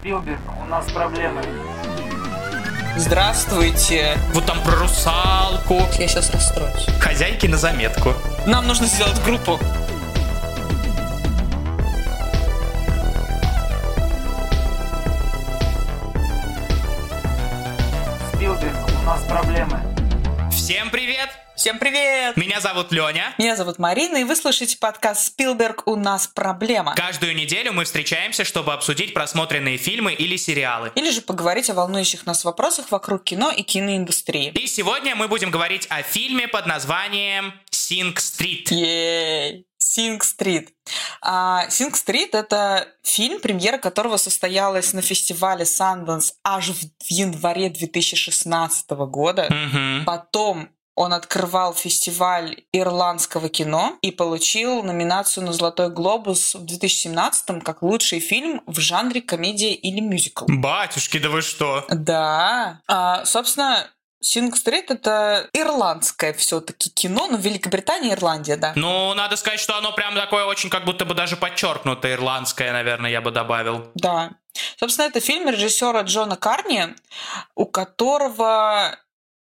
Спилберг, у нас проблемы. Здравствуйте. Вот там про русалку. Я сейчас расстроюсь. Хозяйки на заметку. Нам нужно сделать группу. Спилберг, у нас проблемы. Всем привет! Всем привет! Меня зовут Леня. Меня зовут Марина, и вы слушаете подкаст «Спилберг. У нас проблема». Каждую неделю мы встречаемся, чтобы обсудить просмотренные фильмы или сериалы. Или же поговорить о волнующих нас вопросах вокруг кино и киноиндустрии. И сегодня мы будем говорить о фильме под названием «Синг Стрит». Ей! Синг Стрит. Синг Стрит — это фильм, премьера которого состоялась на фестивале Sundance аж в январе 2016 года. Мгм. Потом он открывал фестиваль ирландского кино и получил номинацию на «Золотой глобус» в 2017 как лучший фильм в жанре комедия или мюзикл. Батюшки, да вы что? Да. А, собственно, Синг Стрит — это ирландское все таки кино, но Великобритания и Ирландия, да. Ну, надо сказать, что оно прям такое очень как будто бы даже подчеркнутое ирландское, наверное, я бы добавил. Да. Собственно, это фильм режиссера Джона Карни, у которого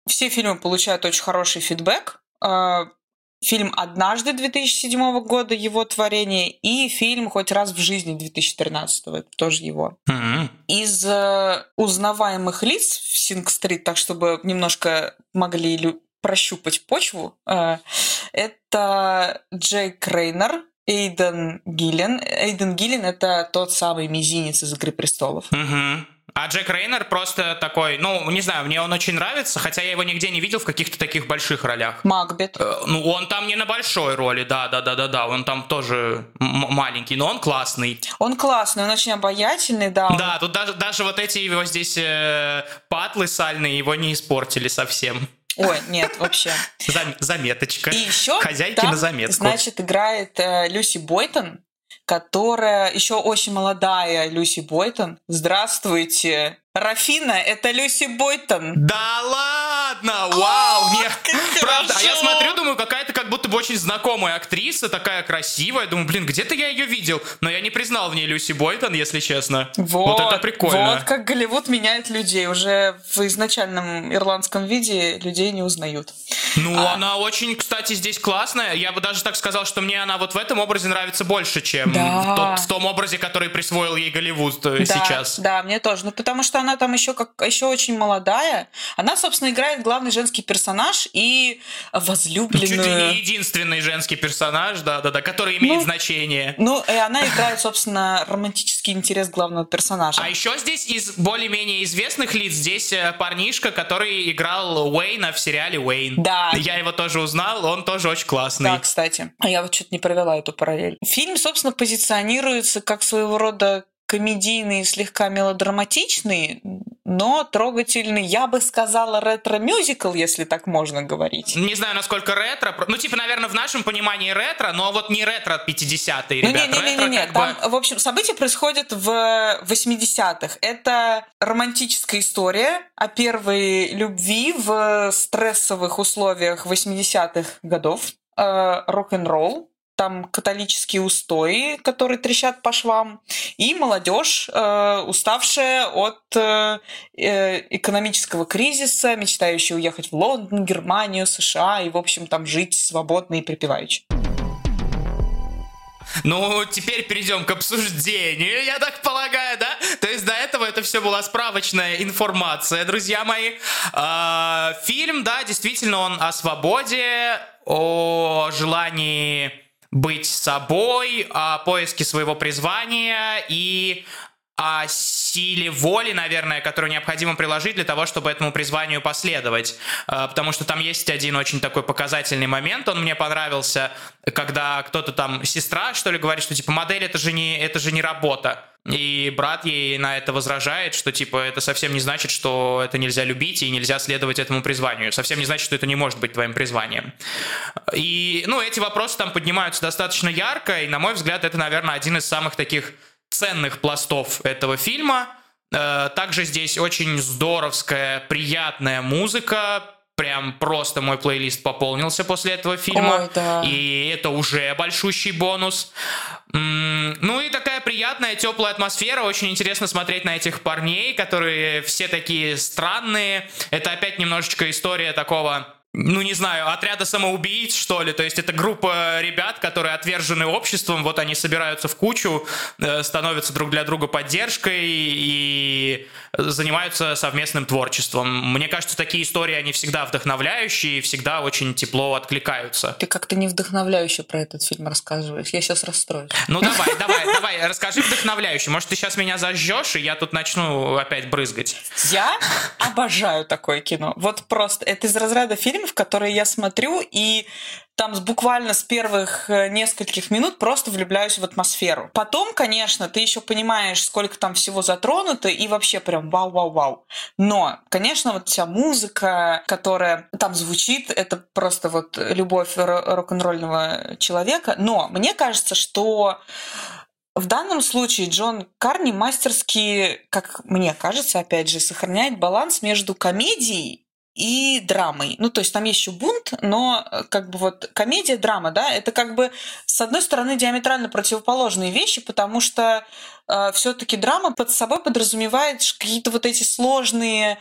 все фильмы получают очень хороший фидбэк. А, Фильм «Однажды» 2007 года, его творение, и фильм «Хоть раз в жизни» 2013, это тоже его. Мгм. Из э, узнаваемых лиц в Синг-стрит, так чтобы немножко могли лю- прощупать почву, э, это Джейк Рейнер, Эйден Гиллен. Эйден Гиллен — это тот самый мизинец из «Игры престолов». Мгм. А Джек Рейнер просто такой, ну, не знаю, мне он очень нравится, хотя я его нигде не видел в каких-то таких больших ролях. Макбет. Э, Ну, он там не на большой роли, да, да, да, да, да, он там тоже маленький, но он классный. Он классный, он очень обаятельный, да. он- Да, тут даже, даже вот эти его здесь э, патлы сальные его не испортили совсем. Ой, нет, вообще. Зам- заметочка. И еще Хозяйки там, на заметку. значит, играет э, Люси Бойтон, которая еще очень молодая Люси Бойтон. Здравствуйте. Рафина, это Люси Бойтон. Да ладно! Вау! Мне- как Правда, а я смотрю, думаю, какая-то как будто бы очень знакомая актриса, такая красивая. Думаю, блин, где-то я ее видел. Но я не признал в ней Люси Бойтон, если честно. Вот, это прикольно. Вот как Голливуд меняет людей. Уже в изначальном ирландском виде людей не узнают. Ну, А- она очень, кстати, здесь классная. Я бы даже так сказал, что мне она вот в этом образе нравится больше, чем Да. в, тот- в том образе, который присвоил ей Голливуд э, Да, сейчас. Да, мне тоже. Ну, потому что она там еще как еще очень молодая. Она, собственно, играет главный женский персонаж и возлюбленную. Чуть ли не единственный женский персонаж, да-да-да, который имеет Ну, значение. Ну, и она играет, собственно, романтический интерес главного персонажа. А еще здесь из более-менее известных лиц здесь э, парнишка, который играл Уэйна в сериале Уэйн. Да. Я его тоже узнал, он тоже очень классный. Да, кстати. А я вот что-то не провела эту параллель. Фильм, собственно, позиционируется как своего рода комедийный, слегка мелодраматичный, но трогательный, я бы сказала, ретро-мюзикл, если так можно говорить. Не знаю, насколько ретро. Ну, типа, наверное, в нашем понимании ретро, но вот не ретро 50-е, Ну, ребят. Ретро не-не-не, там, бы... в общем, события происходят в 80-х. Это романтическая история о первой любви в стрессовых условиях 80-х годов. Э, Рок-н-ролл. Там католические устои, которые трещат по швам, и молодежь, э, уставшая от э, э, экономического кризиса, мечтающая уехать в Лондон, Германию, США и, в общем, там жить свободно и припеваючи. Ну, теперь перейдем к обсуждению, я так полагаю, да? То есть до этого это все была справочная информация, друзья мои. А, Фильм, да, действительно, он о свободе, о желании быть собой, о поиске своего призвания и о силе воли, наверное, которую необходимо приложить для того, чтобы этому призванию последовать. А, Потому что там есть один очень такой показательный момент, он мне понравился, когда кто-то там, сестра, что ли, говорит, что типа модель это же не, это же не работа. И брат ей на это возражает, что типа это совсем не значит, что это нельзя любить и нельзя следовать этому призванию. Совсем не значит, что это не может быть твоим призванием. И, ну, эти вопросы там поднимаются достаточно ярко, и, на мой взгляд, это, наверное, один из самых таких ценных пластов этого фильма. Э, Также здесь очень здоровская, приятная музыка, прям просто мой плейлист пополнился после этого фильма. Ой, да. И это уже большущий бонус. Ну и такая приятная, теплая атмосфера. Очень интересно смотреть на этих парней, которые все такие странные. Это опять немножечко история такого ну, не знаю, отряда самоубийц, что ли. То есть это группа ребят, которые отвержены обществом, вот они собираются в кучу, э, становятся друг для друга поддержкой и занимаются совместным творчеством. Мне кажется, такие истории, они всегда вдохновляющие и всегда очень тепло откликаются. Ты как-то не вдохновляюще про этот фильм рассказываешь. Я сейчас расстроюсь. Ну, давай, давай, давай, расскажи вдохновляюще. Может, ты сейчас меня зажжешь, и я тут начну опять брызгать. Я обожаю такое кино. Вот просто это из разряда фильмов, которые я смотрю, и там буквально с первых э, нескольких минут просто влюбляюсь в атмосферу. Потом, конечно, ты еще понимаешь, сколько там всего затронуто, и вообще прям вау-вау-вау. Но, конечно, вот вся музыка, которая там звучит, это просто вот любовь рок-н-ролльного человека. Но мне кажется, что в данном случае Джон Карни мастерски, как мне кажется, опять же, сохраняет баланс между комедией и драмой. Ну, то есть там есть еще бунт, но э, как бы вот комедия, драма, да, это как бы с одной стороны диаметрально противоположные вещи, потому что э, все-таки драма под собой подразумевает какие-то вот эти сложные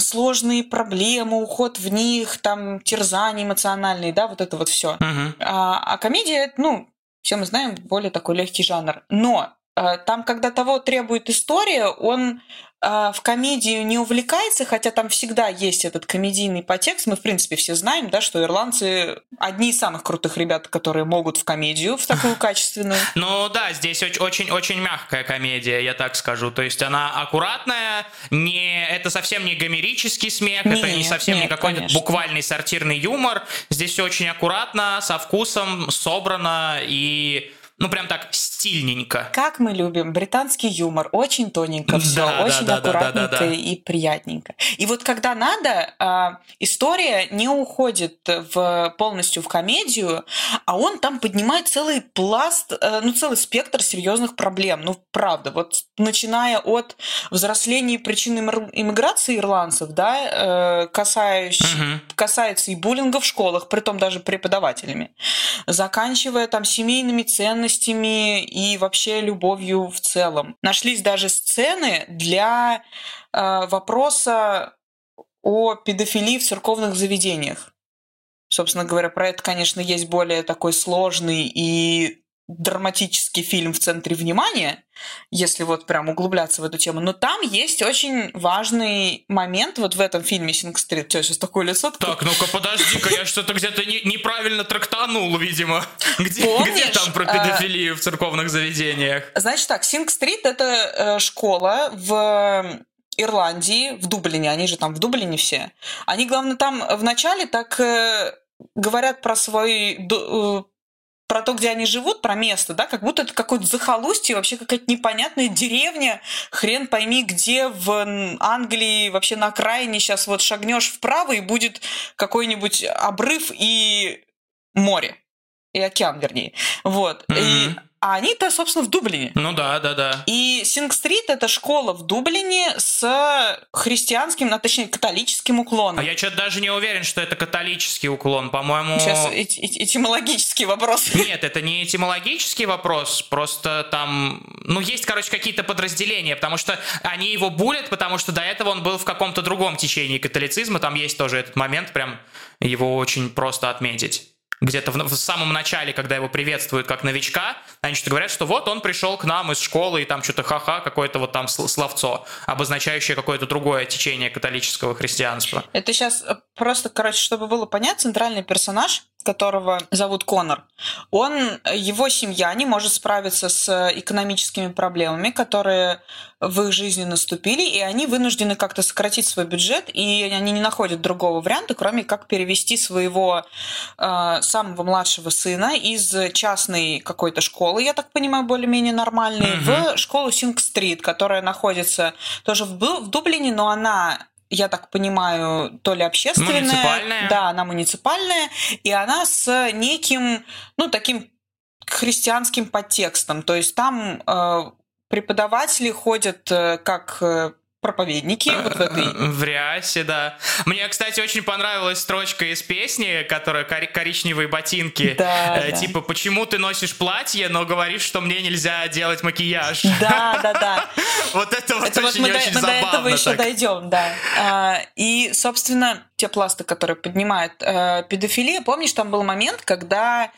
сложные проблемы, уход в них, там терзания эмоциональные, да, вот это вот все. Uh-huh. А, а комедия, ну, все мы знаем, более такой легкий жанр. Но там, когда того требует история, он а, в комедию не увлекается, хотя там всегда есть этот комедийный подтекст. Мы, в принципе, все знаем, да, что ирландцы одни из самых крутых ребят, которые могут в комедию, в такую качественную. Ну да, здесь очень-очень мягкая комедия, я так скажу. То есть она аккуратная, не, это совсем не гомерический смех, Не, это не совсем не нет, какой-то конечно. буквальный сортирный юмор. Здесь все очень аккуратно, со вкусом, собрано и ну прям так стильненько. Как мы любим британский юмор, очень тоненько все, Да, да, очень да, да, да, аккуратненько да, да. и приятненько. И вот когда надо, а, история не уходит в полностью в комедию, а он там поднимает целый пласт, э, ну целый спектр серьезных проблем. Ну правда, вот начиная от взросления причин иммиграции ирландцев, да, э, касающий, Мгм. касается и буллинга в школах, притом даже преподавателями, заканчивая там семейными ценностями и вообще любовью в целом. Нашлись даже сцены для э, вопроса о педофилии в церковных заведениях. Собственно говоря, про это, конечно, есть более такой сложный и драматический фильм в центре внимания, если вот прям углубляться в эту тему. Но там есть очень важный момент вот в этом фильме «Синг-стрит». Что, сейчас такое лицо? такое? Так, ну-ка, подожди-ка, я что-то где-то не- неправильно трактанул, видимо. Где, Помнишь, где там про э, педофилию в церковных заведениях? Значит так, Синг-стрит — это э, школа в Ирландии, в Дублине, они же там в Дублине все. Они, главное, там вначале так э, говорят про свой э, про то, где они живут, про место, да, как будто это какое-то захолустье, вообще какая-то непонятная деревня, хрен пойми, где в Англии, вообще на окраине сейчас вот шагнешь вправо и будет какой-нибудь обрыв и море. И океан, вернее. Вот. И, Мгм. А они-то, собственно, в Дублине. Ну да, да, да. И Синг-стрит — это школа в Дублине с христианским, а точнее, католическим А уклоном. я что-то даже не уверен, что это католический уклон. По-моему... Сейчас эти- этимологический вопрос. Нет, это не этимологический вопрос, просто там, ну, есть, короче, какие-то подразделения, потому что они его булят, потому что до этого он был в каком-то другом течении католицизма, там есть тоже этот момент, прям его очень просто отметить. Где-то в, в самом начале, когда его приветствуют как новичка, они что-то говорят, что вот он пришел к нам из школы, и там что-то ха-ха, какое-то вот там сл- словцо, обозначающее какое-то другое течение католического христианства. Это сейчас просто, короче, чтобы было понятно, центральный персонаж, которого зовут Конор, он, его семья не может справиться с экономическими проблемами, которые в их жизни наступили, и они вынуждены как-то сократить свой бюджет, и они не находят другого варианта, кроме как перевести своего э, самого младшего сына из частной какой-то школы, я так понимаю, более-менее нормальной, в школу Синг-стрит, которая находится тоже в, в Дублине, но она я так понимаю, то ли общественная, Муниципальная. да, она муниципальная, и она с неким, ну, таким христианским подтекстом. То есть там э, преподаватели ходят э, как э, проповедники вот в этой... В рясе, да. Мне, кстати, очень понравилась строчка из песни, которая кори- коричневые ботинки. Да, Э, да. Типа, почему ты носишь платье, но говоришь, что мне нельзя делать макияж? Да, да, да. Вот это вот Это вот очень мы, до, очень мы до этого забавно еще дойдем, да. А, и, собственно, те пласты, которые поднимают э, педофилия, помнишь, там был момент, когда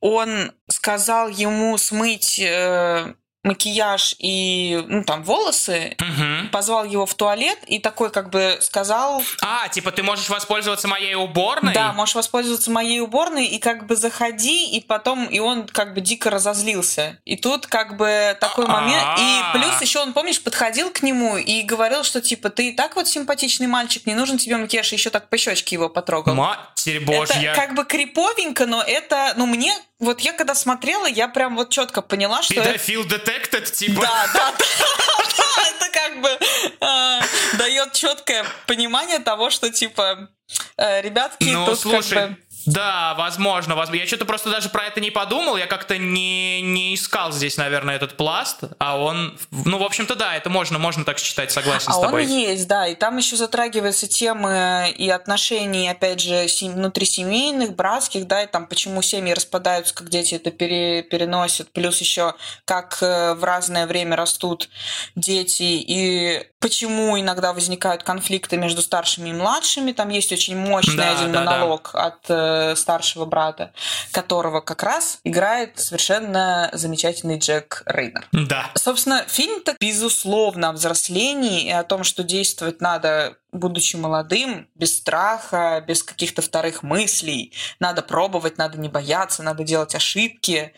он сказал ему смыть э, макияж и, ну, там, волосы, Мгм. позвал его в туалет и такой как бы сказал, А, типа, ты можешь воспользоваться моей уборной? да, можешь воспользоваться моей уборной и как бы заходи, и потом, и он как бы дико разозлился. И тут как бы такой момент, и А-а-а. плюс еще он, помнишь, подходил к нему и говорил, что типа ты и так вот симпатичный мальчик, не нужен тебе макияж, и еще так по щечке его потрогал. Матерь божья. Это как бы криповенько, но это, ну мне, вот я когда смотрела, я прям вот четко поняла, что это Педофил детектед, типа. да, да, да, это как бы э, дает четкое понимание того, что типа э, ребятки Ну, тут слушай, как бы да, возможно, возможно. Я что-то просто даже про это не подумал, я как-то не, не искал здесь, наверное, этот пласт, а он, ну, в общем-то, да, это можно, можно так считать, согласен а с он тобой. есть, да, и там еще затрагиваются темы и отношений, опять же, сем- внутрисемейных, братских, да, и там почему семьи распадаются, как дети это пере- переносят, плюс еще как э, в разное время растут дети, и почему иногда возникают конфликты между старшими и младшими, там есть очень мощный Да, один да, да. монолог от э, старшего брата, которого как раз играет совершенно замечательный Джек Рейнер. Да. Собственно, фильм-то, безусловно, о взрослении и о том, что действовать надо, будучи молодым, без страха, без каких-то вторых мыслей. Надо пробовать, надо не бояться, надо делать ошибки.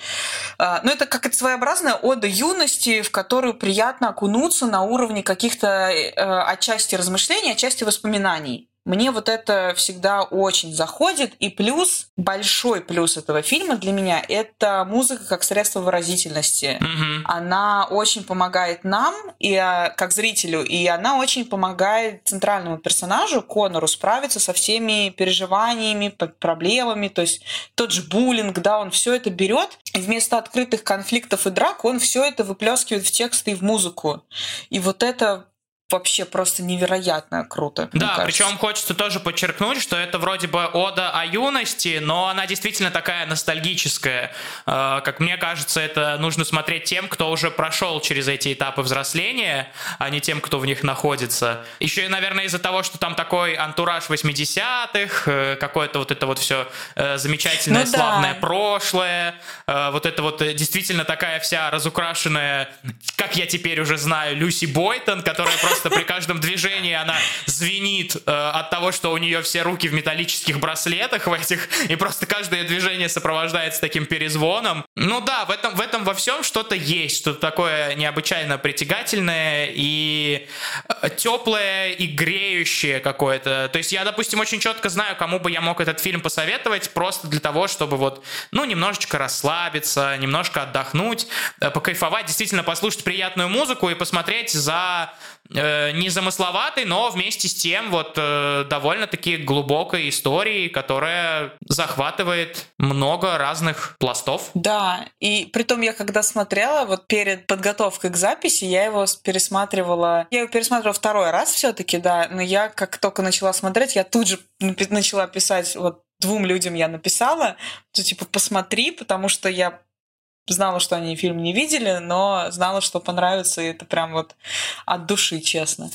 А, Ну, это как это своеобразная ода юности, в которую приятно окунуться на уровне каких-то э, отчасти размышлений, отчасти воспоминаний. Мне вот это всегда очень заходит. И плюс, большой плюс этого фильма для меня — это музыка как средство выразительности Мгм. она очень помогает нам, и, а, как зрителю, и она очень помогает центральному персонажу, Конору, справиться со всеми переживаниями, проблемами, то есть тот же буллинг, да, он все это берет, и вместо открытых конфликтов и драк он все это выплескивает в тексты и в музыку. И вот это вообще просто невероятно круто. Да, причем хочется тоже подчеркнуть, что это вроде бы ода о юности, но она действительно такая ностальгическая. Э, Как мне кажется, это нужно смотреть тем, кто уже прошел через эти этапы взросления, а не тем, кто в них находится. Еще и, наверное, из-за того, что там такой антураж 80-х, э, какое-то вот это вот все замечательное, Ну да. славное прошлое, э, вот это вот э, действительно такая вся разукрашенная, как я теперь уже знаю, Люси Бойтон, которая просто при каждом движении она звенит э, от того, что у нее все руки в металлических браслетах в этих, и просто каждое движение сопровождается таким перезвоном. Ну да, в этом, в этом во всем что-то есть, что-то такое необычайно притягательное и теплое и греющее какое-то. То есть я, допустим, очень четко знаю, кому бы я мог этот фильм посоветовать, просто для того, чтобы вот, ну, немножечко расслабиться, немножко отдохнуть, э, покайфовать, действительно послушать приятную музыку и посмотреть за э, незамысловатой, но вместе с тем вот э, довольно-таки глубокой историей, которая захватывает много разных пластов. Да, и притом я когда смотрела, вот перед подготовкой к записи, я его пересматривала, я его пересматривала второй раз все-таки, да, но я как только начала смотреть, я тут же начала писать, вот двум людям я написала, что типа посмотри, потому что я знала, что они фильм не видели, но знала, что понравится, и это прям вот от души, честно.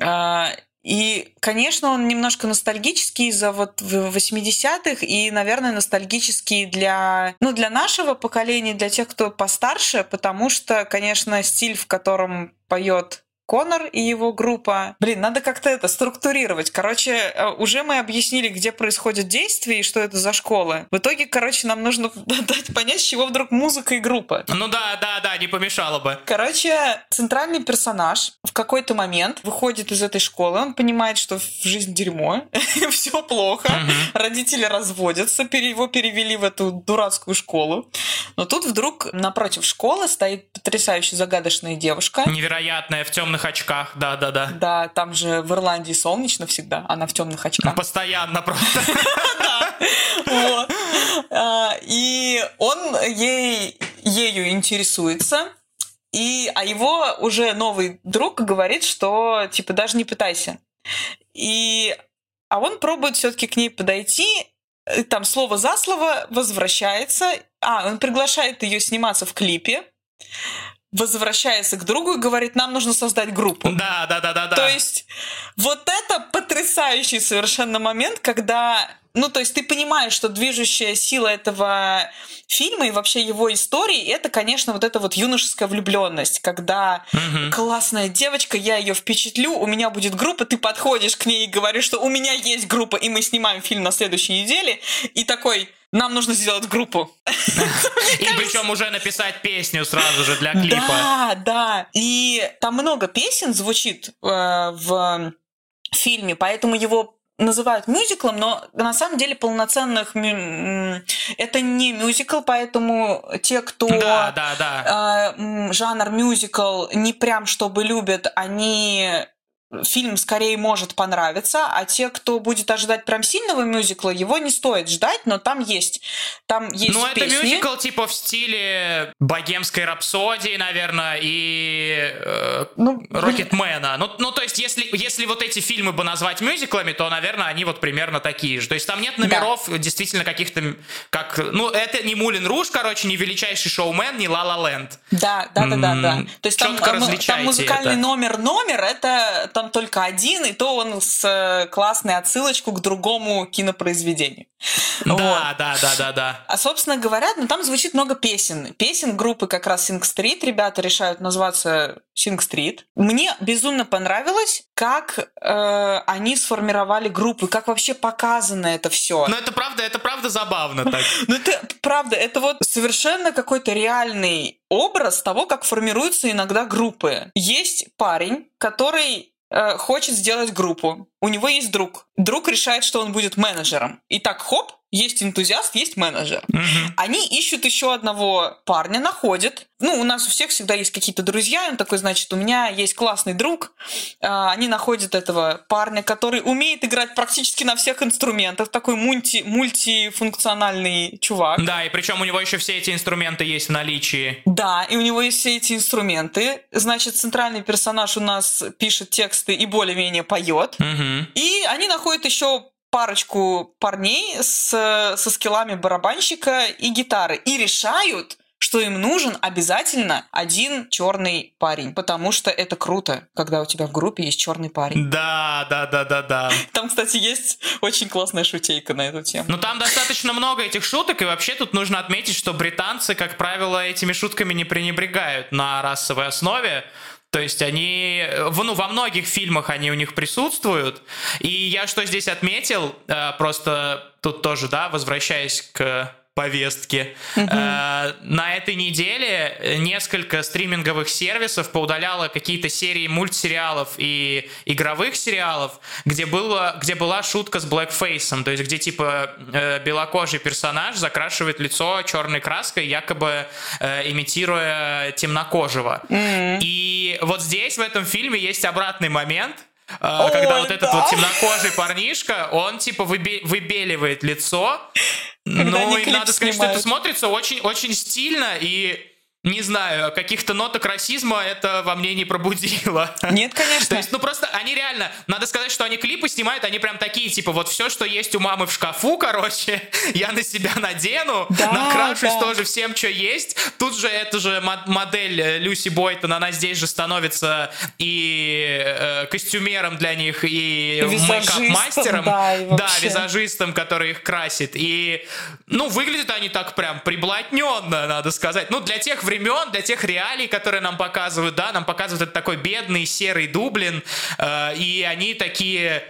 А, И, конечно, он немножко ностальгический из-за вот в- 80-х и, наверное, ностальгический для, ну, для нашего поколения, для тех, кто постарше, потому что, конечно, стиль, в котором поет Конор и его группа. Блин, надо как-то это структурировать. Короче, э, уже мы объяснили, где происходит действие и что это за школа. В итоге, короче, нам нужно дать понять, с чего вдруг музыка и группа. Ну да, да, да, не помешало бы. Короче, центральный персонаж в какой-то момент выходит из этой школы, он понимает, что в жизнь дерьмо, все плохо, родители разводятся, его перевели в эту дурацкую школу. Но тут вдруг напротив школы стоит потрясающе загадочная девушка. Невероятное в темных очках, да, да, да. Да, там же в Ирландии солнечно всегда, она в темных очках. Постоянно просто. А, И он ей, ею интересуется. И, а его уже новый друг говорит, что типа даже не пытайся. И, а он пробует все-таки к ней подойти, там слово за слово возвращается. А, он приглашает ее сниматься в клипе возвращается к другу и говорит, нам нужно создать группу. Да, да, да, да, да. То есть вот это потрясающий совершенно момент, когда ну, то есть ты понимаешь, что движущая сила этого фильма и вообще его истории это, конечно, вот эта вот юношеская влюбленность, когда угу. классная девочка, я ее впечатлю, у меня будет группа, ты подходишь к ней и говоришь, что у меня есть группа, и мы снимаем фильм на следующей неделе, и такой, нам нужно сделать группу. И причем уже написать песню сразу же для клипа. Да, да. И там много песен звучит э, в фильме, поэтому его называют мюзиклом, но на самом деле полноценных это не мюзикл, поэтому те, кто да, да, да. Э, жанр мюзикл не прям чтобы любят, они фильм скорее может понравиться, а те, кто будет ожидать прям сильного мюзикла, его не стоит ждать, но там есть, там есть Ну, это мюзикл типа в стиле богемской рапсодии, наверное, и э, ну, Рокетмена. Ну, ну, то есть, если, если вот эти фильмы бы назвать мюзиклами, то, наверное, они вот примерно такие же. То есть, там нет номеров да. действительно каких-то, как, ну, это не Мулин Руж, короче, не Величайший шоумен, не Ла Ла Ленд. Да, да, да, да, да. То есть, там, там музыкальный номер-номер, это там только один, и то он с э, классной отсылочку к другому кинопроизведению. Да, вот. да, да, да, да. А, собственно говоря, ну, там звучит много песен. Песен группы как раз Sing Street. Ребята решают назваться Sing Street. Мне безумно понравилось, как э, они сформировали группу, как вообще показано это все. Ну, это правда, это правда забавно так. Ну, это правда, это вот совершенно какой-то реальный образ того, как формируются иногда группы. Есть парень, который Э, хочет сделать группу. У него есть друг. Друг решает, что он будет менеджером. И так, хоп, есть энтузиаст, есть менеджер. Угу. Они ищут еще одного парня, находят. Ну, у нас у всех всегда есть какие-то друзья. Он такой, значит, у меня есть классный друг. А, они находят этого парня, который умеет играть практически на всех инструментах. Такой мульти, мультифункциональный чувак. Да, и причем у него еще все эти инструменты есть в наличии. Да, и у него есть все эти инструменты. Значит, центральный персонаж у нас пишет тексты и более-менее поет. Угу. И они находят еще парочку парней с, со скиллами барабанщика и гитары и решают, что им нужен обязательно один черный парень, потому что это круто, когда у тебя в группе есть черный парень. Да, да, да, да, да. Там, кстати, есть очень классная шутейка на эту тему. Ну там достаточно много этих шуток, и вообще тут нужно отметить, что британцы, как правило, этими шутками не пренебрегают на расовой основе. То есть они, ну, во многих фильмах они у них присутствуют. И я что здесь отметил, э, просто тут тоже, да, возвращаясь к повестки. Mm-hmm. на этой неделе несколько стриминговых сервисов поудаляло какие-то серии мультсериалов и игровых сериалов, где, было, где была шутка с блэкфейсом, то есть где типа э, белокожий персонаж закрашивает лицо черной краской, якобы э, имитируя темнокожего. Mm-hmm. И вот здесь в этом фильме есть обратный момент, Uh, когда Ой, вот этот да. вот темнокожий парнишка, он типа выбе- выбеливает лицо, ну, и надо сказать, что это смотрится очень-очень стильно и не знаю, каких-то ноток расизма это во мне не пробудило. Нет, конечно. То есть, ну просто они реально, надо сказать, что они клипы снимают, они прям такие, типа, вот все, что есть у мамы в шкафу, короче, я на себя надену, да, накрашусь да. тоже всем, что есть. Тут же эта же модель э, Люси Бойтон, она здесь же становится и э, костюмером для них, и мейкап-мастером. Да, да, визажистом, который их красит. И, ну, выглядят они так прям приблотненно, надо сказать. Ну, для тех времен, для тех реалий, которые нам показывают, да, нам показывают этот такой бедный серый Дублин, э, и они такие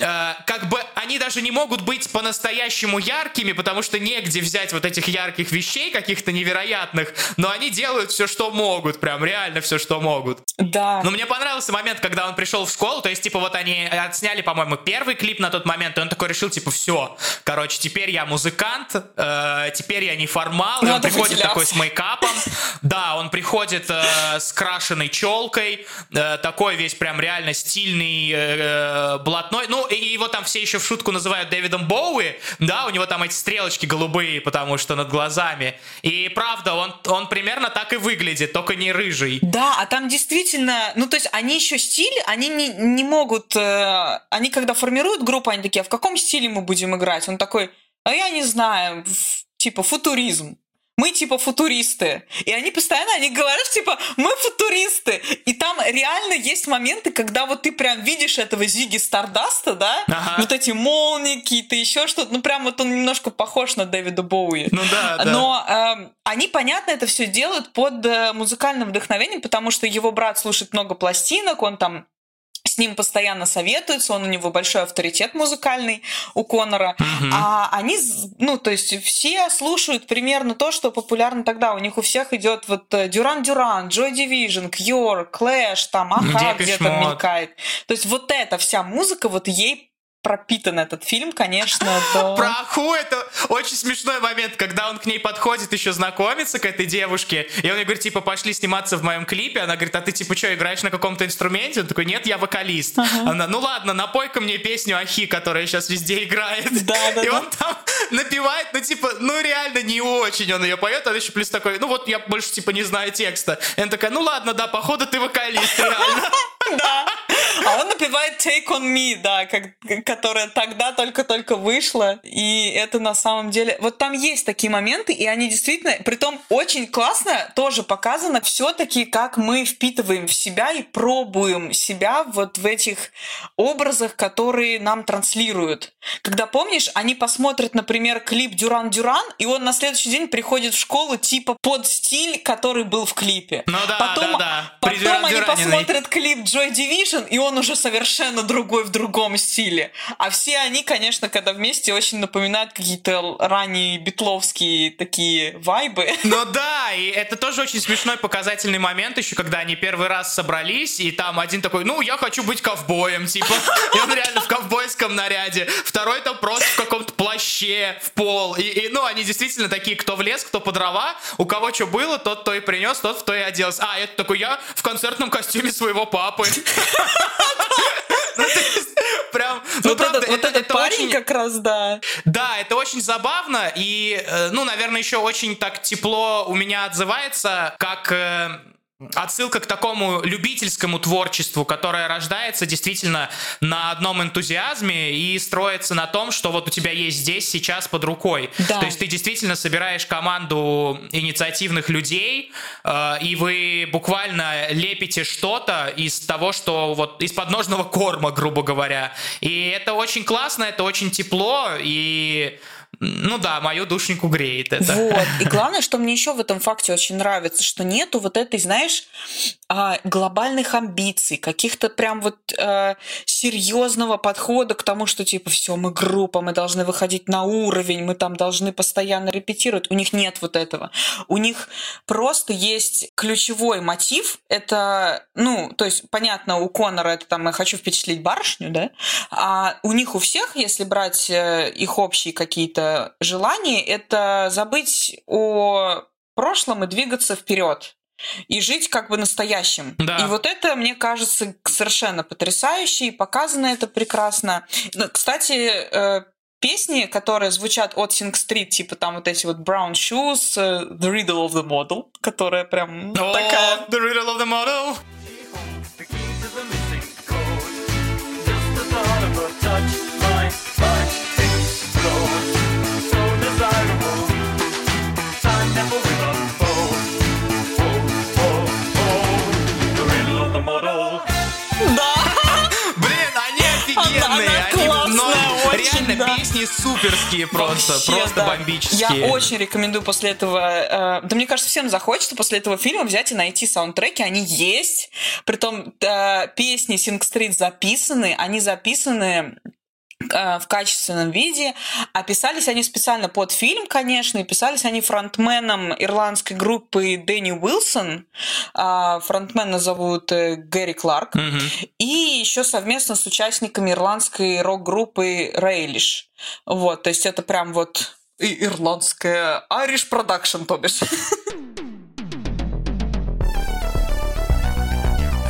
Э, как бы они даже не могут быть по-настоящему яркими, потому что негде взять вот этих ярких вещей каких-то невероятных, но они делают все, что могут, прям реально все, что могут. Да. Но мне понравился момент, когда он пришел в школу, то есть, типа, вот они отсняли, по-моему, первый клип на тот момент, и он такой решил, типа, все, короче, теперь я музыкант, э, теперь я не формал, и он приходит такой с мейкапом, да, он приходит э, с крашеной челкой, э, такой весь прям реально стильный, э, блатной, ну, и его там все еще в шутку называют Дэвидом Боуи, да, у него там эти стрелочки голубые, потому что над глазами. И правда, он, он примерно так и выглядит, только не рыжий. Да, а там действительно, ну то есть они еще стиль, они не, не могут, э, они когда формируют группу, они такие, а в каком стиле мы будем играть? Он такой, а я не знаю, типа футуризм мы типа футуристы. И они постоянно, они говорят, типа, мы футуристы. И там реально есть моменты, когда вот ты прям видишь этого Зиги Стардаста, да? Ага. Вот эти молнии какие-то, еще что-то. Ну, прям вот он немножко похож на Дэвида Боуи. Ну да, да. Но э, они, понятно, это все делают под э, музыкальным вдохновением, потому что его брат слушает много пластинок, он там с ним постоянно советуются, он у него большой авторитет музыкальный у Конора, mm-hmm. а они, ну, то есть все слушают примерно то, что популярно тогда. У них у всех идет вот Дюран Дюран, Joy Division, Cure, Clash, там, Аха где-то мелькает. То есть вот эта вся музыка, вот ей пропитан этот фильм, конечно, до... Про Аху это очень смешной момент, когда он к ней подходит, еще знакомится к этой девушке, и он ей говорит, типа, пошли сниматься в моем клипе, она говорит, а ты, типа, что, играешь на каком-то инструменте? Он такой, нет, я вокалист. Ага. Она, ну ладно, напой-ка мне песню Ахи, которая сейчас везде играет. Да, да, и да. он там напевает, ну, типа, ну, реально не очень он ее поет, он еще плюс такой, ну, вот я больше, типа, не знаю текста. И она такая, ну, ладно, да, походу ты вокалист, реально. Да. А он напевает Take on Me, да, как, которая тогда только-только вышла. И это на самом деле... Вот там есть такие моменты, и они действительно... Притом очень классно тоже показано все-таки, как мы впитываем в себя и пробуем себя вот в этих образах, которые нам транслируют. Когда, помнишь, они посмотрят, например, клип Дюран-Дюран, и он на следующий день приходит в школу типа под стиль, который был в клипе. Ну да, потом, да, да. Потом они посмотрят клип Joy Division, и он уже совершенно другой в другом стиле. А все они, конечно, когда вместе, очень напоминают какие-то ранние битловские такие вайбы. Ну да, и это тоже очень смешной показательный момент еще, когда они первый раз собрались, и там один такой, ну, я хочу быть ковбоем, типа. И он реально в ковбойском наряде. Второй там просто в каком-то плаще в пол. И, и, ну, они действительно такие, кто в лес, кто по дрова, у кого что было, тот то и принес, тот в то и оделся. А, это такой, я в концертном костюме своего папы. Ну, прям, ну, вот правда, этот, вот этот парень как раз, да. Да, это очень забавно, и, э, ну, наверное, еще очень так тепло у меня отзывается, как э, отсылка к такому любительскому творчеству, которое рождается действительно на одном энтузиазме и строится на том, что вот у тебя есть здесь, сейчас под рукой. Да. То есть ты действительно собираешь команду инициативных людей, э, и вы буквально лепите что-то из того, что вот из подножного корма, грубо говоря. И это очень классно, это очень тепло, и ну да, мою душеньку греет это. Вот. И главное, что мне еще в этом факте очень нравится, что нету вот этой, знаешь, а, глобальных амбиций, каких-то прям вот э, серьезного подхода к тому, что типа все, мы группа, мы должны выходить на уровень, мы там должны постоянно репетировать. У них нет вот этого. У них просто есть ключевой мотив. Это, ну, то есть, понятно, у Конора это там «я хочу впечатлить барышню», да? А у них у всех, если брать э, их общие какие-то желание — это забыть о прошлом и двигаться вперед и жить как бы настоящим. Да. И вот это, мне кажется, совершенно потрясающе, и показано это прекрасно. Ну, кстати, э, песни, которые звучат от Sing Street, типа там вот эти вот Brown Shoes, э, The Riddle of the Model, которая прям oh, такая... The Riddle of the Model! Реально да. песни суперские просто, Вообще, просто да. бомбические. Я очень рекомендую после этого, э, да мне кажется, всем захочется после этого фильма взять и найти саундтреки, они есть, притом э, песни Sing Street записаны, они записаны в качественном виде. Описались они специально под фильм, конечно, и писались они фронтменом ирландской группы Дэнни Уилсон. А, фронтмена зовут э, Гэри Кларк. Mm-hmm. И еще совместно с участниками ирландской рок-группы Рейлиш. Вот, то есть это прям вот ирландская Irish Production, то бишь.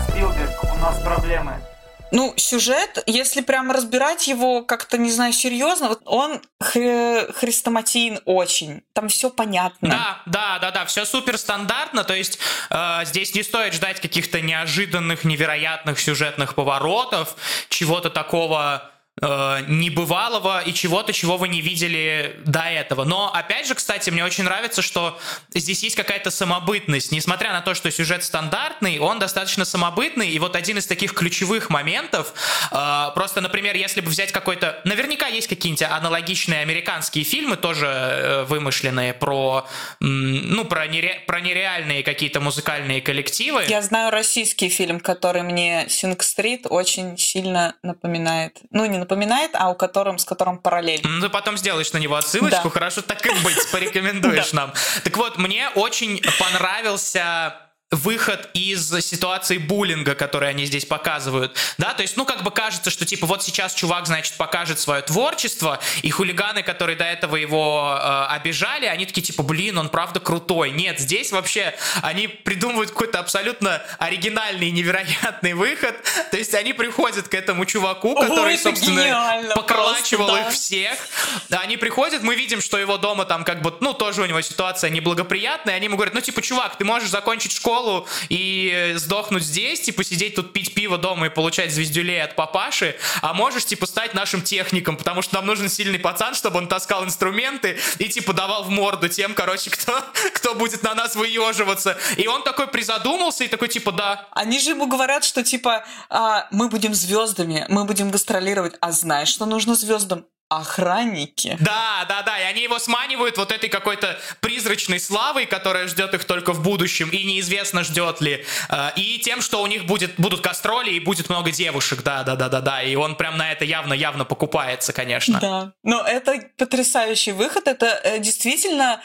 Спилберг, у нас проблемы. Ну, сюжет, если прям разбирать его как-то, не знаю, серьезно, вот он хри- хрестоматийн очень. Там все понятно. Да, да, да, да, все супер стандартно, то есть э, здесь не стоит ждать каких-то неожиданных, невероятных сюжетных поворотов, чего-то такого э, небывалого и чего-то, чего вы не видели до этого. Но, опять же, кстати, мне очень нравится, что здесь есть какая-то самобытность. Несмотря на то, что сюжет стандартный, он достаточно самобытный. И вот один из таких ключевых моментов, э, просто, например, если бы взять какой-то... Наверняка есть какие-нибудь аналогичные американские фильмы, тоже э, вымышленные, про, ну, про, нере... про нереальные какие-то музыкальные коллективы. Я знаю российский фильм, который мне Синг-стрит очень сильно напоминает. Ну, не напоминает, а у которым, с которым параллель. Ну, ты потом сделаешь на него отсылочку, Да. хорошо, так и быть, порекомендуешь нам. Так вот, мне очень понравился выход из ситуации буллинга, который они здесь показывают, да, то есть, ну, как бы кажется, что, типа, вот сейчас чувак, значит, покажет свое творчество, и хулиганы, которые до этого его э, обижали, они такие, типа, блин, он правда крутой. Нет, здесь вообще они придумывают какой-то абсолютно оригинальный, невероятный выход, то есть они приходят к этому чуваку, Ой, который, это собственно, поколачивал просто, их да. всех. Они приходят, мы видим, что его дома там как бы, ну, тоже у него ситуация неблагоприятная. Они ему говорят, ну, типа, чувак, ты можешь закончить школу и э, сдохнуть здесь, типа, сидеть тут пить пиво дома и получать звездюлей от папаши, а можешь, типа, стать нашим техником, потому что нам нужен сильный пацан, чтобы он таскал инструменты и, типа, давал в морду тем, короче, кто, кто будет на нас выеживаться. И он такой призадумался и такой, типа, да, Они же ему говорят, что типа а, мы будем звездами, мы будем гастролировать. А знаешь, что нужно звездам? Охранники. Да, да, да, и они его сманивают вот этой какой-то призрачной славой, которая ждет их только в будущем, и неизвестно, ждет ли. Э, И тем, что у них будет, будут гастроли и будет много девушек, да, да, да, да, да. И он прям на это явно-явно покупается, конечно. Да. Но это потрясающий выход. Это э, действительно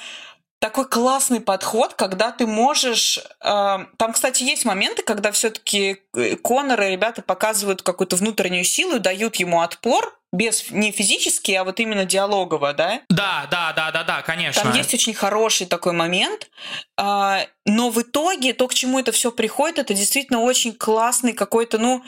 такой классный подход, когда ты можешь... э, там, кстати, есть моменты, когда все-таки Конор и ребята показывают какую-то внутреннюю силу дают ему отпор, без не физически, а вот именно диалогово, да? Да, да, да, да, да, конечно. Там есть очень хороший такой момент, а, но в итоге то, к чему это все приходит, это действительно очень классный какой-то, ну,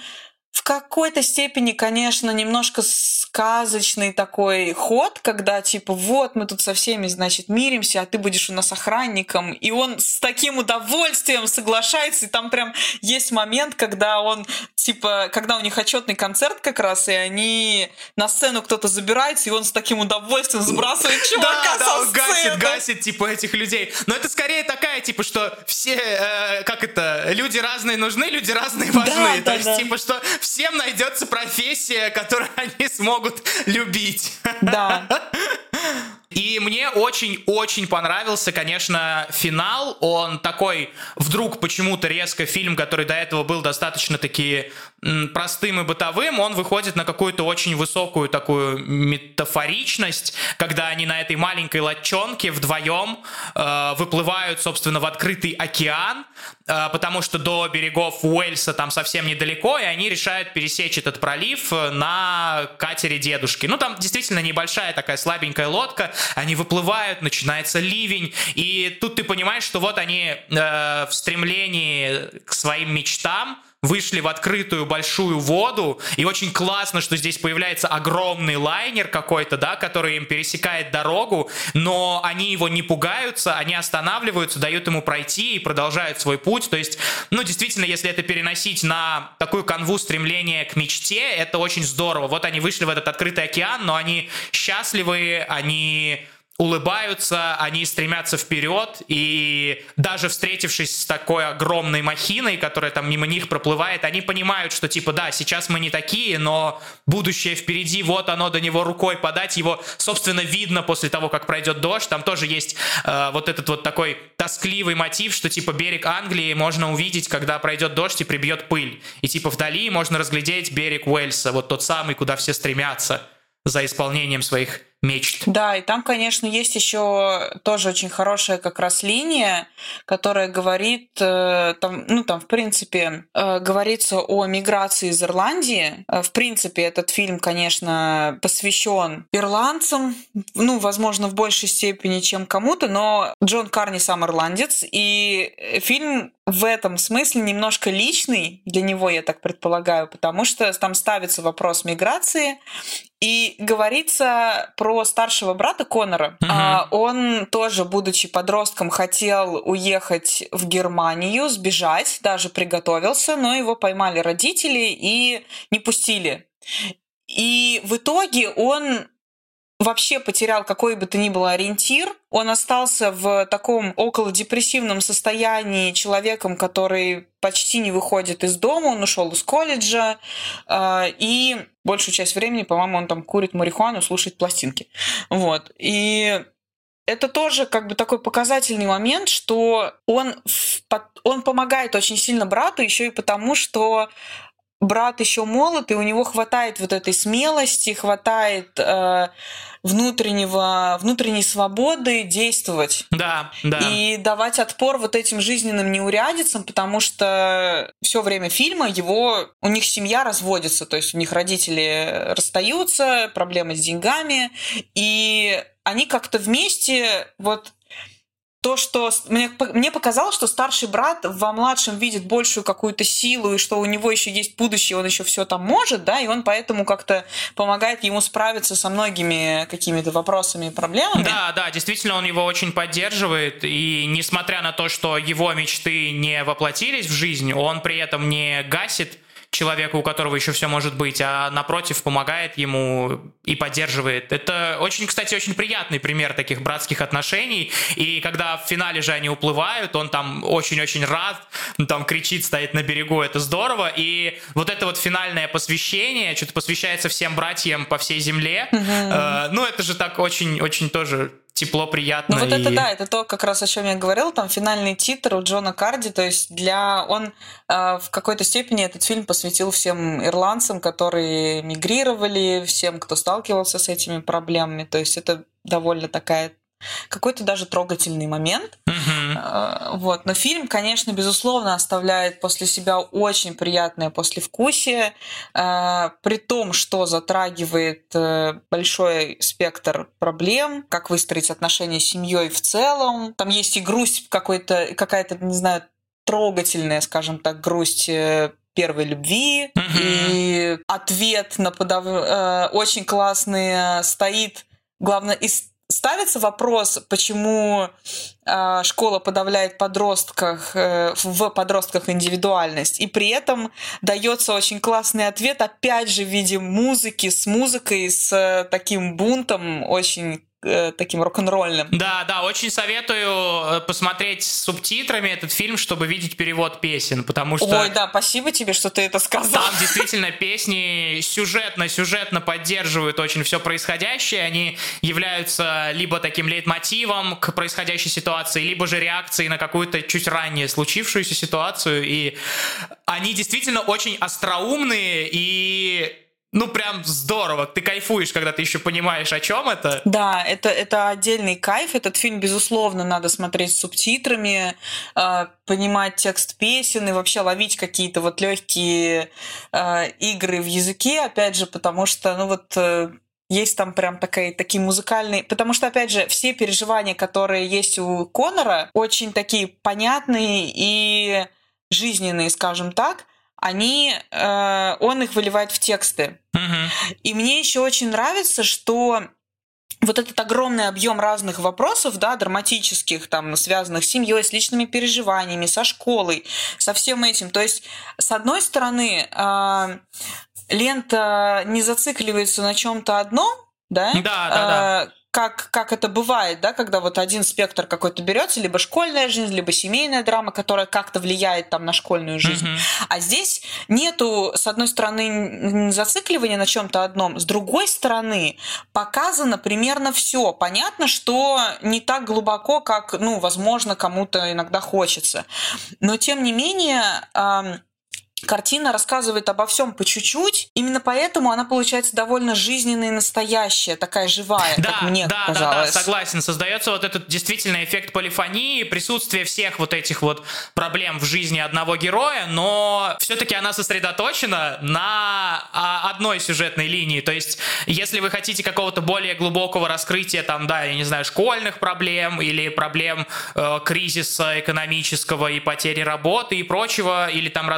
в какой-то степени, конечно, немножко сказочный такой ход, когда типа вот мы тут со всеми, значит, миримся, а ты будешь у нас охранником, и он с таким удовольствием соглашается, и там прям есть момент, когда он типа, когда у них отчетный концерт как раз, и они на сцену кто-то забирается, и он с таким удовольствием сбрасывает чувака Да, да, со гасит, сцены. гасит, типа, этих людей. Но это скорее такая, типа, что все, э, как это, люди разные нужны, люди разные важны. Да, То да, есть, да. типа, что всем найдется профессия, которую они смогут любить. Да. И мне очень-очень понравился, конечно, финал. Он такой, вдруг почему-то резко фильм, который до этого был достаточно-таки простым и бытовым, он выходит на какую-то очень высокую такую метафоричность, когда они на этой маленькой лодчонке вдвоем э, выплывают, собственно, в открытый океан, э, потому что до берегов Уэльса там совсем недалеко, и они решают пересечь этот пролив э, на катере дедушки. Ну, там действительно небольшая такая слабенькая лодка, они выплывают, начинается ливень, и тут ты понимаешь, что вот они э, в стремлении к своим мечтам вышли в открытую большую воду, и очень классно, что здесь появляется огромный лайнер какой-то, да, который им пересекает дорогу, но они его не пугаются, они останавливаются, дают ему пройти и продолжают свой путь, то есть, ну, действительно, если это переносить на такую канву стремления к мечте, это очень здорово. Вот они вышли в этот открытый океан, но они счастливые, они улыбаются, они стремятся вперед, и даже встретившись с такой огромной махиной, которая там мимо них проплывает, они понимают, что типа, да, сейчас мы не такие, но будущее впереди, вот оно до него рукой подать, его, собственно, видно после того, как пройдет дождь, там тоже есть э, вот этот вот такой тоскливый мотив, что типа берег Англии можно увидеть, когда пройдет дождь и прибьет пыль, и типа вдали можно разглядеть берег Уэльса, вот тот самый, куда все стремятся за исполнением своих мечт. Да, и там, конечно, есть еще тоже очень хорошая как раз линия, которая говорит, э, там, ну там, в принципе, э, говорится о миграции из Ирландии. Э, в принципе, этот фильм, конечно, посвящен ирландцам, ну, возможно, в большей степени, чем кому-то, но Джон Карни сам ирландец, и фильм в этом смысле немножко личный для него, я так предполагаю, потому что там ставится вопрос миграции, и говорится про старшего брата Конора. Мгм. А, Он тоже, будучи подростком, хотел уехать в Германию, сбежать, даже приготовился, но его поймали родители и не пустили. И в итоге он вообще потерял какой бы то ни было ориентир. Он остался в таком около депрессивном состоянии человеком, который почти не выходит из дома, он ушел из колледжа, э, и большую часть времени, по-моему, он там курит марихуану, слушает пластинки. Вот. И это тоже как бы такой показательный момент, что он, он помогает очень сильно брату еще и потому, что брат еще молод, и у него хватает вот этой смелости, хватает э, внутреннего, внутренней свободы действовать Да, да. и давать отпор вот этим жизненным неурядицам, потому что все время фильма его у них семья разводится, то есть у них родители расстаются, проблемы с деньгами, и они как-то вместе вот то, что мне, мне показалось, что старший брат во младшем видит большую какую-то силу, и что у него еще есть будущее, он еще все там может, да, и он поэтому как-то помогает ему справиться со многими какими-то вопросами и проблемами. Да, да, действительно, он его очень поддерживает, и несмотря на то, что его мечты не воплотились в жизнь, он при этом не гасит человека, у которого еще все может быть, а напротив помогает ему и поддерживает. Это очень, кстати, очень приятный пример таких братских отношений. И когда в финале же они уплывают, он там очень-очень рад, он там кричит, стоит на берегу, это здорово. И вот это вот финальное посвящение, что-то посвящается всем братьям по всей земле. Э, ну, это же так очень-очень тоже тепло, приятно. Ну вот это и- да, это то, как раз о чем я говорил, там финальный титр у Джона Карди, то есть для он э, в какой-то степени этот фильм посвятил всем ирландцам, которые мигрировали, всем, кто сталкивался с этими проблемами, то есть это довольно такая какой-то даже трогательный момент. Мгм. Э, Вот. Но фильм, конечно, безусловно, оставляет после себя очень приятное послевкусие, э, при том, что затрагивает э, большой спектр проблем, как выстроить отношения с семьей в целом. Там есть и грусть какой-то, какая-то, не знаю, трогательная, скажем так, грусть первой любви Мгм. и ответ на подав... очень классный стоит главное и с- ставится вопрос почему э, школа подавляет подростках э, в подростках индивидуальность и при этом дается очень классный ответ опять же в виде музыки с музыкой с э, таким бунтом очень э, таким рок-н-ролльным Да, да, очень советую э, посмотреть с субтитрами этот фильм, чтобы видеть перевод песен, потому что Ой, да, спасибо тебе, что ты это сказал. там действительно песни сюжетно-сюжетно поддерживают очень все происходящее. Они являются либо таким лейтмотивом к происходящей ситуации, либо же реакцией на какую-то чуть ранее случившуюся ситуацию. И они действительно очень остроумные и ну прям здорово. Ты кайфуешь, когда ты еще понимаешь, о чем это. Да, это, это отдельный кайф. Этот фильм, безусловно, надо смотреть с субтитрами, э, понимать текст песен и вообще ловить какие-то вот легкие э, игры в языке, опять же, потому что, ну вот, э, есть там прям такая, такие музыкальные... Потому что, опять же, все переживания, которые есть у Конора, очень такие понятные и жизненные, скажем так, они, э, он их выливает в тексты. Мгм. И мне еще очень нравится, что вот этот огромный объем разных вопросов, да, драматических, там, связанных с семьей, с личными переживаниями, со школой, со всем этим. То есть, с одной стороны, а, лента не зацикливается на чем-то одном, да? Да, да, да. А, Как, как это бывает, да, когда вот один спектр какой-то берется, либо школьная жизнь, либо семейная драма, которая как-то влияет там на школьную жизнь. Мгм. А здесь нету, с одной стороны, зацикливания на чем-то одном, с другой стороны, показано примерно все. Понятно, что не так глубоко, как, ну, возможно, кому-то иногда хочется. Но, тем не менее, ам, картина рассказывает обо всем по чуть-чуть. Именно поэтому она получается довольно жизненная и настоящая, такая живая, Да, как мне да, да, да, казалось. согласен. Создается вот этот действительно эффект полифонии, присутствие всех вот этих вот проблем в жизни одного героя, но все-таки она сосредоточена на а, одной сюжетной линии. То есть, если вы хотите какого-то более глубокого раскрытия, там, да, я не знаю, школьных проблем или проблем э, кризиса экономического и потери работы и прочего, или там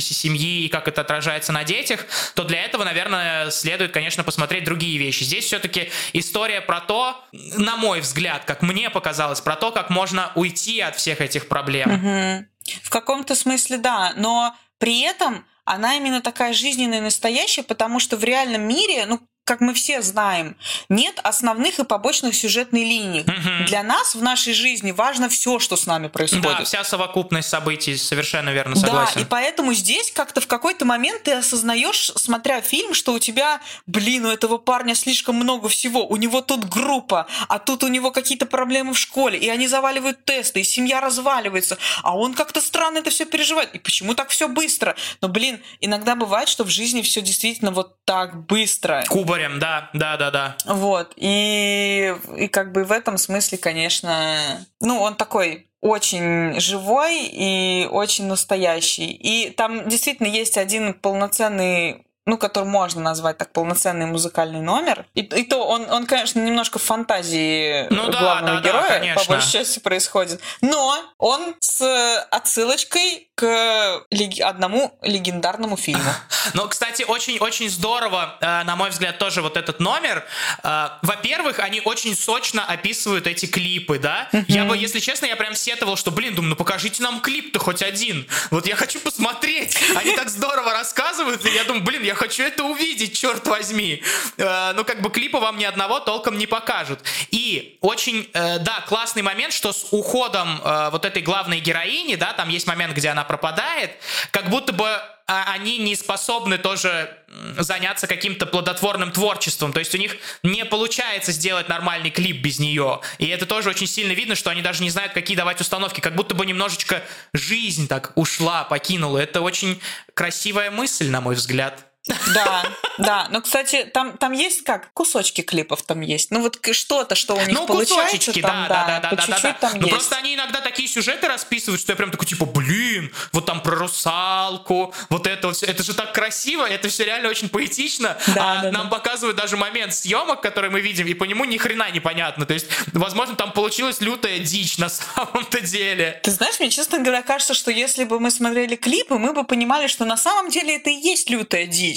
разваливающейся семьи и как это отражается на детях, то для этого, наверное, следует, конечно, посмотреть другие вещи. Здесь все-таки история про то, на мой взгляд, как мне показалось, про то, как можно уйти от всех этих проблем. Мгм. В каком-то смысле да, но при этом она именно такая жизненная и настоящая, потому что в реальном мире, ну, как мы все знаем, нет основных и побочных сюжетных линий. Мгм. Для нас в нашей жизни важно все, что с нами происходит. Да, вся совокупность событий, совершенно верно, Да, согласен. и поэтому здесь как-то в какой-то момент ты осознаешь, смотря фильм, что у тебя, блин, у этого парня слишком много всего. У него тут группа, а тут у него какие-то проблемы в школе, и они заваливают тесты, и семья разваливается, а он как-то странно это все переживает. И почему так все быстро? Но, блин, иногда бывает, что в жизни все действительно вот так быстро. Кубарем, да, да, да, да. Вот. И, и как бы в этом смысле, конечно, ну, он такой очень живой и очень настоящий. И там действительно есть один полноценный ну, который можно назвать так полноценный музыкальный номер. И, и то он, он, конечно, немножко в фантазии Ну да, главного да, да, героя, конечно. по большей части, происходит. Но он с отсылочкой к лег- одному легендарному фильму. Но, кстати, очень-очень здорово, э, на мой взгляд, тоже вот этот номер. Э, Во-первых, они очень сочно описывают эти клипы, да? Я бы, если честно, я прям сетовал, что, блин, думаю, ну покажите нам клип-то хоть один. Вот я хочу посмотреть. Они так здорово рассказывают, и я думаю, блин, я хочу это увидеть, черт возьми. Э, Ну, как бы клипа вам ни одного толком не покажут. И очень, э, да, классный момент, что с уходом э, вот этой главной героини, да, там есть момент, где она пропадает, как будто бы а, они не способны тоже заняться каким-то плодотворным творчеством. То есть у них не получается сделать нормальный клип без нее. И это тоже очень сильно видно, что они даже не знают, какие давать установки. Как будто бы немножечко жизнь так ушла, покинула. Это очень красивая мысль, на мой взгляд. Да, да. Но, кстати, там, там есть как? Кусочки клипов там есть. Ну, вот что-то, что у них Ну, получается там, да, да, да, да, да, да, там Ну, есть. просто они иногда такие сюжеты расписывают, что я прям такой, типа, блин, вот там про русалку, вот это вот все, это же так красиво, это все реально очень поэтично, Да, а да, нам да. показывают даже момент съемок, который мы видим, и по нему ни хрена непонятно, то есть, возможно, там получилась лютая дичь на самом-то деле. Ты знаешь, мне, честно говоря, кажется, что если бы мы смотрели клипы, мы бы понимали, что на самом деле это и есть лютая дичь.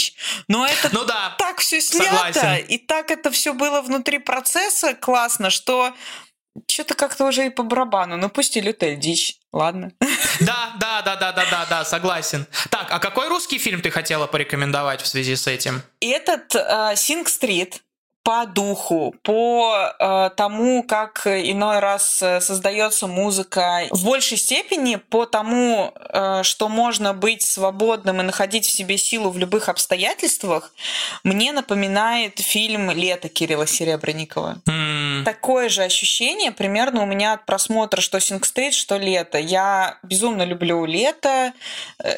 Но это Ну да, так все снято, согласен. и так это все было внутри процесса классно, что что-то как-то уже и по барабану. Ну пусть и лютая дичь, ладно. да, да, да, да, да, да, да, согласен. Так, а какой русский фильм ты хотела порекомендовать в связи с этим? Этот Синг Стрит по духу, по э, тому, как иной раз э, создается музыка, в большей степени по тому, э, что можно быть свободным и находить в себе силу в любых обстоятельствах, мне напоминает фильм «Лето» Кирилла Серебренникова. М, Такое же ощущение примерно у меня от просмотра что Синг-стрит, что Лето. Я безумно люблю Лето,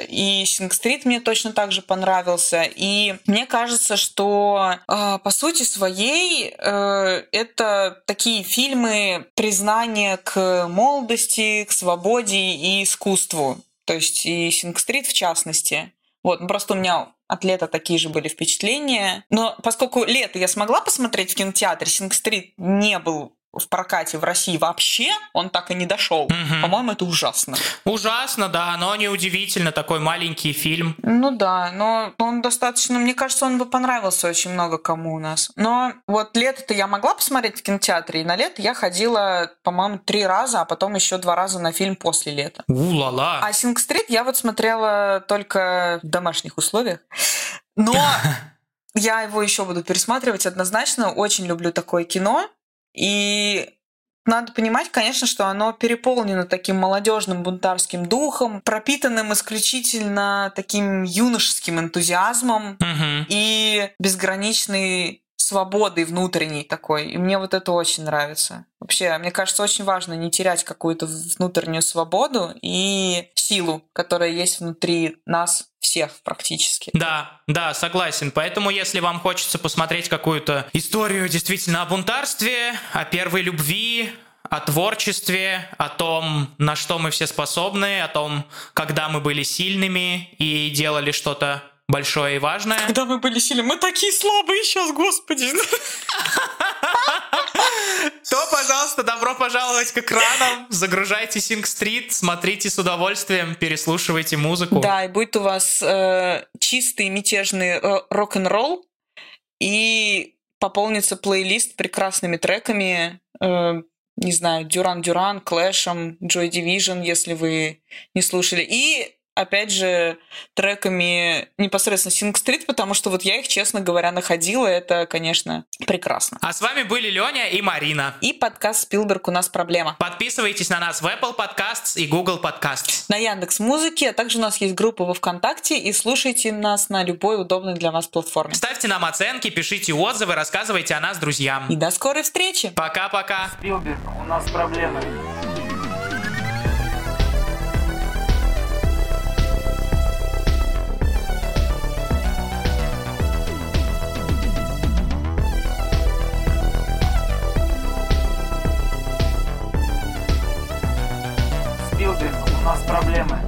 и Синг-стрит мне точно так же понравился. И мне кажется, что по сути своей э, это такие фильмы признания к молодости, к свободе и искусству. То есть и Синг-стрит в частности. Вот, ну просто у меня от лета такие же были впечатления. Но поскольку лето я смогла посмотреть в кинотеатре, Синг-стрит не был в прокате в России вообще, он так и не дошел. Мгм. По-моему, это ужасно. Ужасно, да, но неудивительно, такой маленький фильм. Ну да, но он достаточно, мне кажется, он бы понравился очень много кому у нас. Но вот лето-то я могла посмотреть в кинотеатре, и на лето я ходила, по-моему, три раза, а потом еще два раза на фильм после лета. У-ла-ла. А Синг-стрит я вот смотрела только в домашних условиях. Но я его еще буду пересматривать однозначно. Очень люблю такое кино. И надо понимать, конечно, что оно переполнено таким молодежным бунтарским духом, пропитанным исключительно таким юношеским энтузиазмом Мгм. и безграничной свободой внутренней такой. И мне вот это очень нравится. Вообще, мне кажется, очень важно не терять какую-то внутреннюю свободу и силу, которая есть внутри нас всех практически. Да, да, согласен. Поэтому, если вам хочется посмотреть какую-то историю действительно о бунтарстве, о первой любви, о творчестве, о том, на что мы все способны, о том, когда мы были сильными и делали что-то большое и важное. Когда мы были сильны, мы такие слабые сейчас, господи. Пожалуйста, добро пожаловать к экранам. Загружайте Sing Street, смотрите с удовольствием, переслушивайте музыку. Да, и будет у вас э, чистый мятежный э, рок-н-ролл, и пополнится плейлист прекрасными треками, э, не знаю, Дюран Дюран, Клэшем, Joy Division, если вы не слушали. И опять же, треками непосредственно Sing Street, потому что вот я их, честно говоря, находила. Это, конечно, прекрасно. А с вами были Леня и Марина. И подкаст Спилберг «У нас проблема». Подписывайтесь на нас в Apple Podcasts и Google Podcasts. На Яндекс Музыке, а также у нас есть группа во Вконтакте, и слушайте нас на любой удобной для вас платформе. Ставьте нам оценки, пишите отзывы, рассказывайте о нас друзьям. И до скорой встречи! Пока-пока! Спилберг, у нас проблемы. Проблемы.